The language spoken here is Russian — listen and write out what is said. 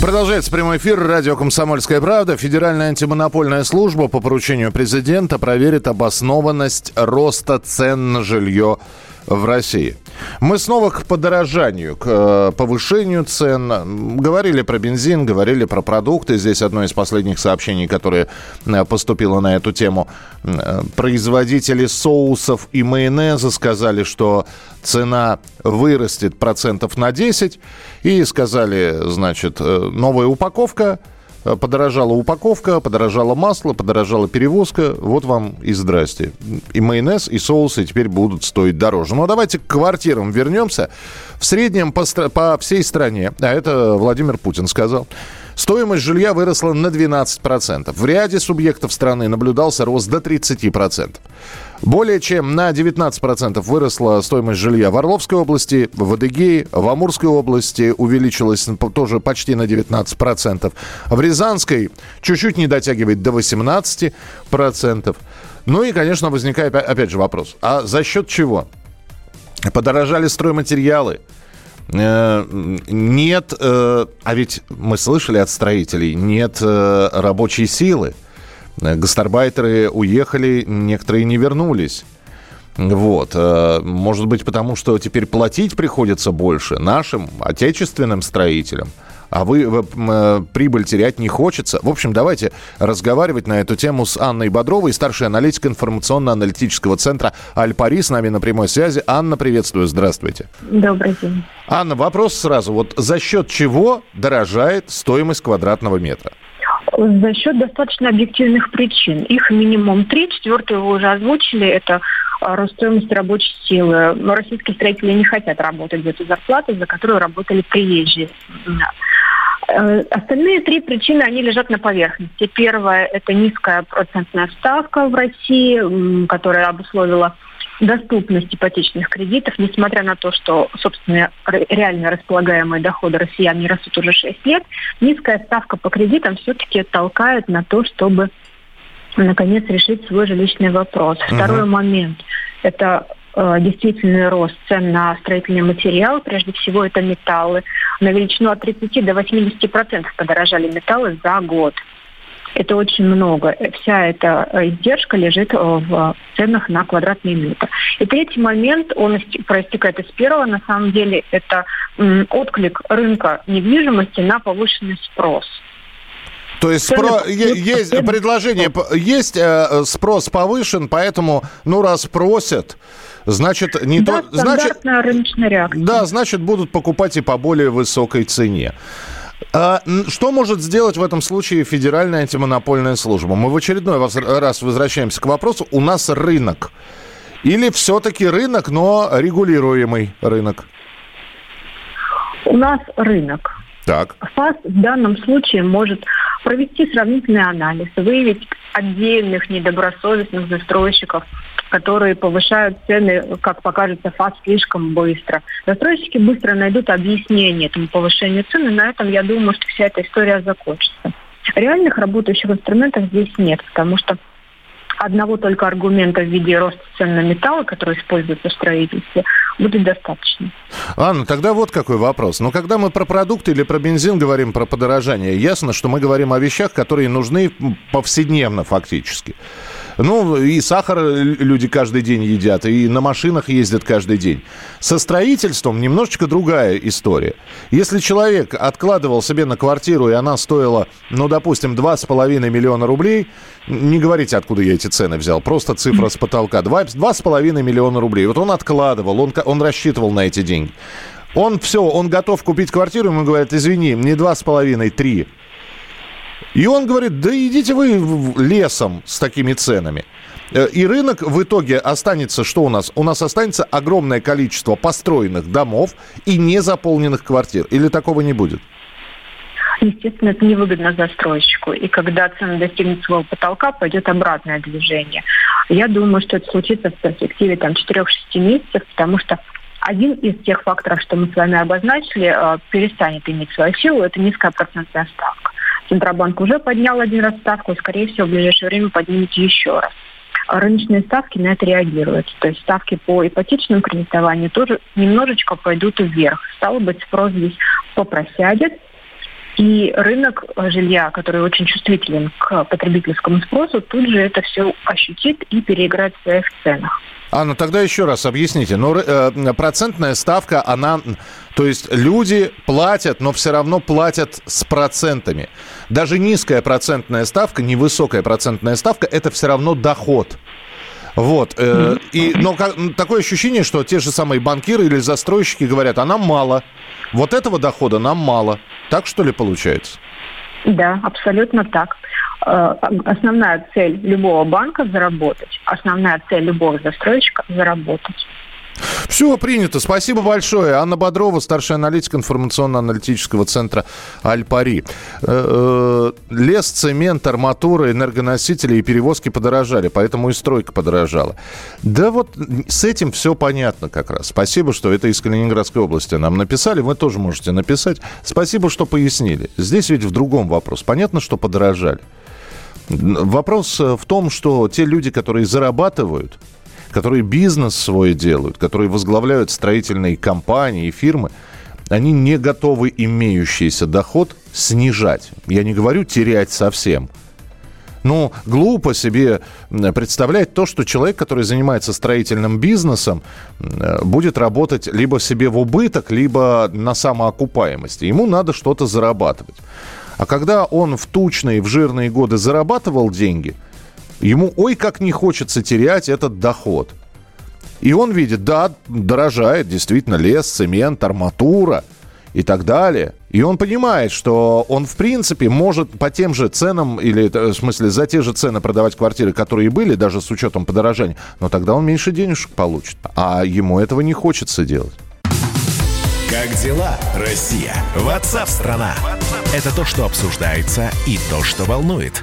Продолжается прямой эфир. Радио «Комсомольская правда». Федеральная антимонопольная служба по поручению президента проверит обоснованность роста цен на жилье в России. Мы снова к подорожанию, к э, повышению цен. Говорили про бензин, говорили про продукты. Здесь одно из последних сообщений, которое э, поступило на эту тему. Э, Производители соусов и майонеза сказали, что цена вырастет процентов на 10. И сказали, значит, новая упаковка – Подорожала упаковка, подорожало масло, подорожала перевозка. Вот вам и здрасте. И майонез, и соусы теперь будут стоить дороже. Но давайте к квартирам вернемся. В среднем по, по всей стране, а это Владимир Путин сказал, Стоимость жилья выросла на 12%. В ряде субъектов страны наблюдался рост до 30%. Более чем на 19% выросла стоимость жилья в Орловской области, в Адыгее, в Амурской области увеличилась тоже почти на 19%. В Рязанской чуть-чуть не дотягивает до 18%. Ну и, конечно, возникает опять же вопрос. А за счет чего? Подорожали стройматериалы, нет, э, а ведь мы слышали от строителей, нет э, рабочей силы. Гастарбайтеры уехали, некоторые не вернулись. Вот. Может быть, потому что теперь платить приходится больше нашим отечественным строителям – а вы э, прибыль терять не хочется. В общем, давайте разговаривать на эту тему с Анной Бодровой, старшей аналитик информационно-аналитического центра «Альпари» с нами на прямой связи. Анна, приветствую, здравствуйте. Добрый день. Анна, вопрос сразу. Вот за счет чего дорожает стоимость квадратного метра? За счет достаточно объективных причин. Их минимум три. Четвертую вы уже озвучили. Это а, рост стоимости рабочей силы. Но российские строители не хотят работать за эту зарплату, за которую работали приезжие. Э, остальные три причины, они лежат на поверхности. Первая – это низкая процентная ставка в России, которая обусловила доступность ипотечных кредитов, несмотря на то, что, собственно, реально располагаемые доходы россиян не растут уже 6 лет, низкая ставка по кредитам все-таки толкает на то, чтобы наконец решить свой жилищный вопрос. Угу. Второй момент – это действительный рост цен на строительный материал. Прежде всего, это металлы. На величину от 30 до 80 процентов подорожали металлы за год. Это очень много. Вся эта э, издержка лежит э, в ценах на квадратный метр. И третий момент, он проистекает из первого, на самом деле, это отклик рынка недвижимости на повышенный спрос. То есть спро... есть предложение, есть э, спрос повышен, поэтому, ну, раз просят, значит, не да, то... Значит, рыночная реакция. Да, значит, будут покупать и по более высокой цене. А, что может сделать в этом случае Федеральная антимонопольная служба? Мы в очередной раз возвращаемся к вопросу. У нас рынок. Или все-таки рынок, но регулируемый рынок? У нас рынок. Так. ФАС в данном случае может провести сравнительный анализ, выявить отдельных недобросовестных застройщиков, которые повышают цены, как покажется, ФАС слишком быстро. Застройщики быстро найдут объяснение этому повышению цены, на этом, я думаю, что вся эта история закончится. Реальных работающих инструментов здесь нет, потому что одного только аргумента в виде роста цен на металлы, который используется в строительстве, будет достаточно. Анна, тогда вот какой вопрос. Ну, когда мы про продукты или про бензин говорим, про подорожание, ясно, что мы говорим о вещах, которые нужны повседневно фактически. Ну, и сахар люди каждый день едят, и на машинах ездят каждый день. Со строительством немножечко другая история. Если человек откладывал себе на квартиру, и она стоила, ну, допустим, 2,5 миллиона рублей, не говорите, откуда я эти цены взял, просто цифра с потолка, 2,5 миллиона рублей. Вот он откладывал, он, он рассчитывал на эти деньги. Он все, он готов купить квартиру, ему говорят, извини, мне 2,5, 3. И он говорит, да идите вы лесом с такими ценами. Э, и рынок в итоге останется, что у нас? У нас останется огромное количество построенных домов и незаполненных квартир. Или такого не будет? естественно, это невыгодно застройщику. И когда цена достигнет своего потолка, пойдет обратное движение. Я думаю, что это случится в перспективе там, 4-6 месяцев, потому что один из тех факторов, что мы с вами обозначили, э, перестанет иметь свою силу, это низкая процентная ставка. Центробанк уже поднял один раз ставку и, скорее всего, в ближайшее время поднимет еще раз. Рыночные ставки на это реагируют. То есть ставки по ипотечному кредитованию тоже немножечко пойдут вверх. Стало быть, спрос здесь попросядет, и рынок жилья, который очень чувствителен к потребительскому спросу, тут же это все ощутит и переиграет в своих ценах. А, ну тогда еще раз объясните. Ну, э, процентная ставка, она... То есть люди платят, но все равно платят с процентами. Даже низкая процентная ставка, невысокая процентная ставка, это все равно доход. Вот. Э, и, но как, такое ощущение, что те же самые банкиры или застройщики говорят, а нам мало. Вот этого дохода нам мало. Так что ли получается? Да, абсолютно так. Э, основная цель любого банка – заработать. Основная цель любого застройщика – заработать. Все, принято. Спасибо большое. Анна Бодрова, старший аналитик информационно-аналитического центра Альпари. Э, э, лес, цемент, арматура, энергоносители и перевозки подорожали, поэтому и стройка подорожала. Да вот с этим все понятно как раз. Спасибо, что это из Калининградской области нам написали. Вы тоже можете написать. Спасибо, что пояснили. Здесь ведь в другом вопрос. Понятно, что подорожали. Вопрос в том, что те люди, которые зарабатывают, которые бизнес свой делают, которые возглавляют строительные компании и фирмы, они не готовы имеющийся доход снижать. Я не говорю терять совсем. Ну, глупо себе представлять то, что человек, который занимается строительным бизнесом, будет работать либо себе в убыток, либо на самоокупаемости. Ему надо что-то зарабатывать. А когда он в тучные, в жирные годы зарабатывал деньги – Ему ой как не хочется терять этот доход. И он видит, да, дорожает действительно лес, цемент, арматура и так далее. И он понимает, что он, в принципе, может по тем же ценам, или, э, в смысле, за те же цены продавать квартиры, которые были, даже с учетом подорожания, но тогда он меньше денежек получит. А ему этого не хочется делать. Как дела, Россия? Ватсап-страна! Это то, что обсуждается и то, что волнует.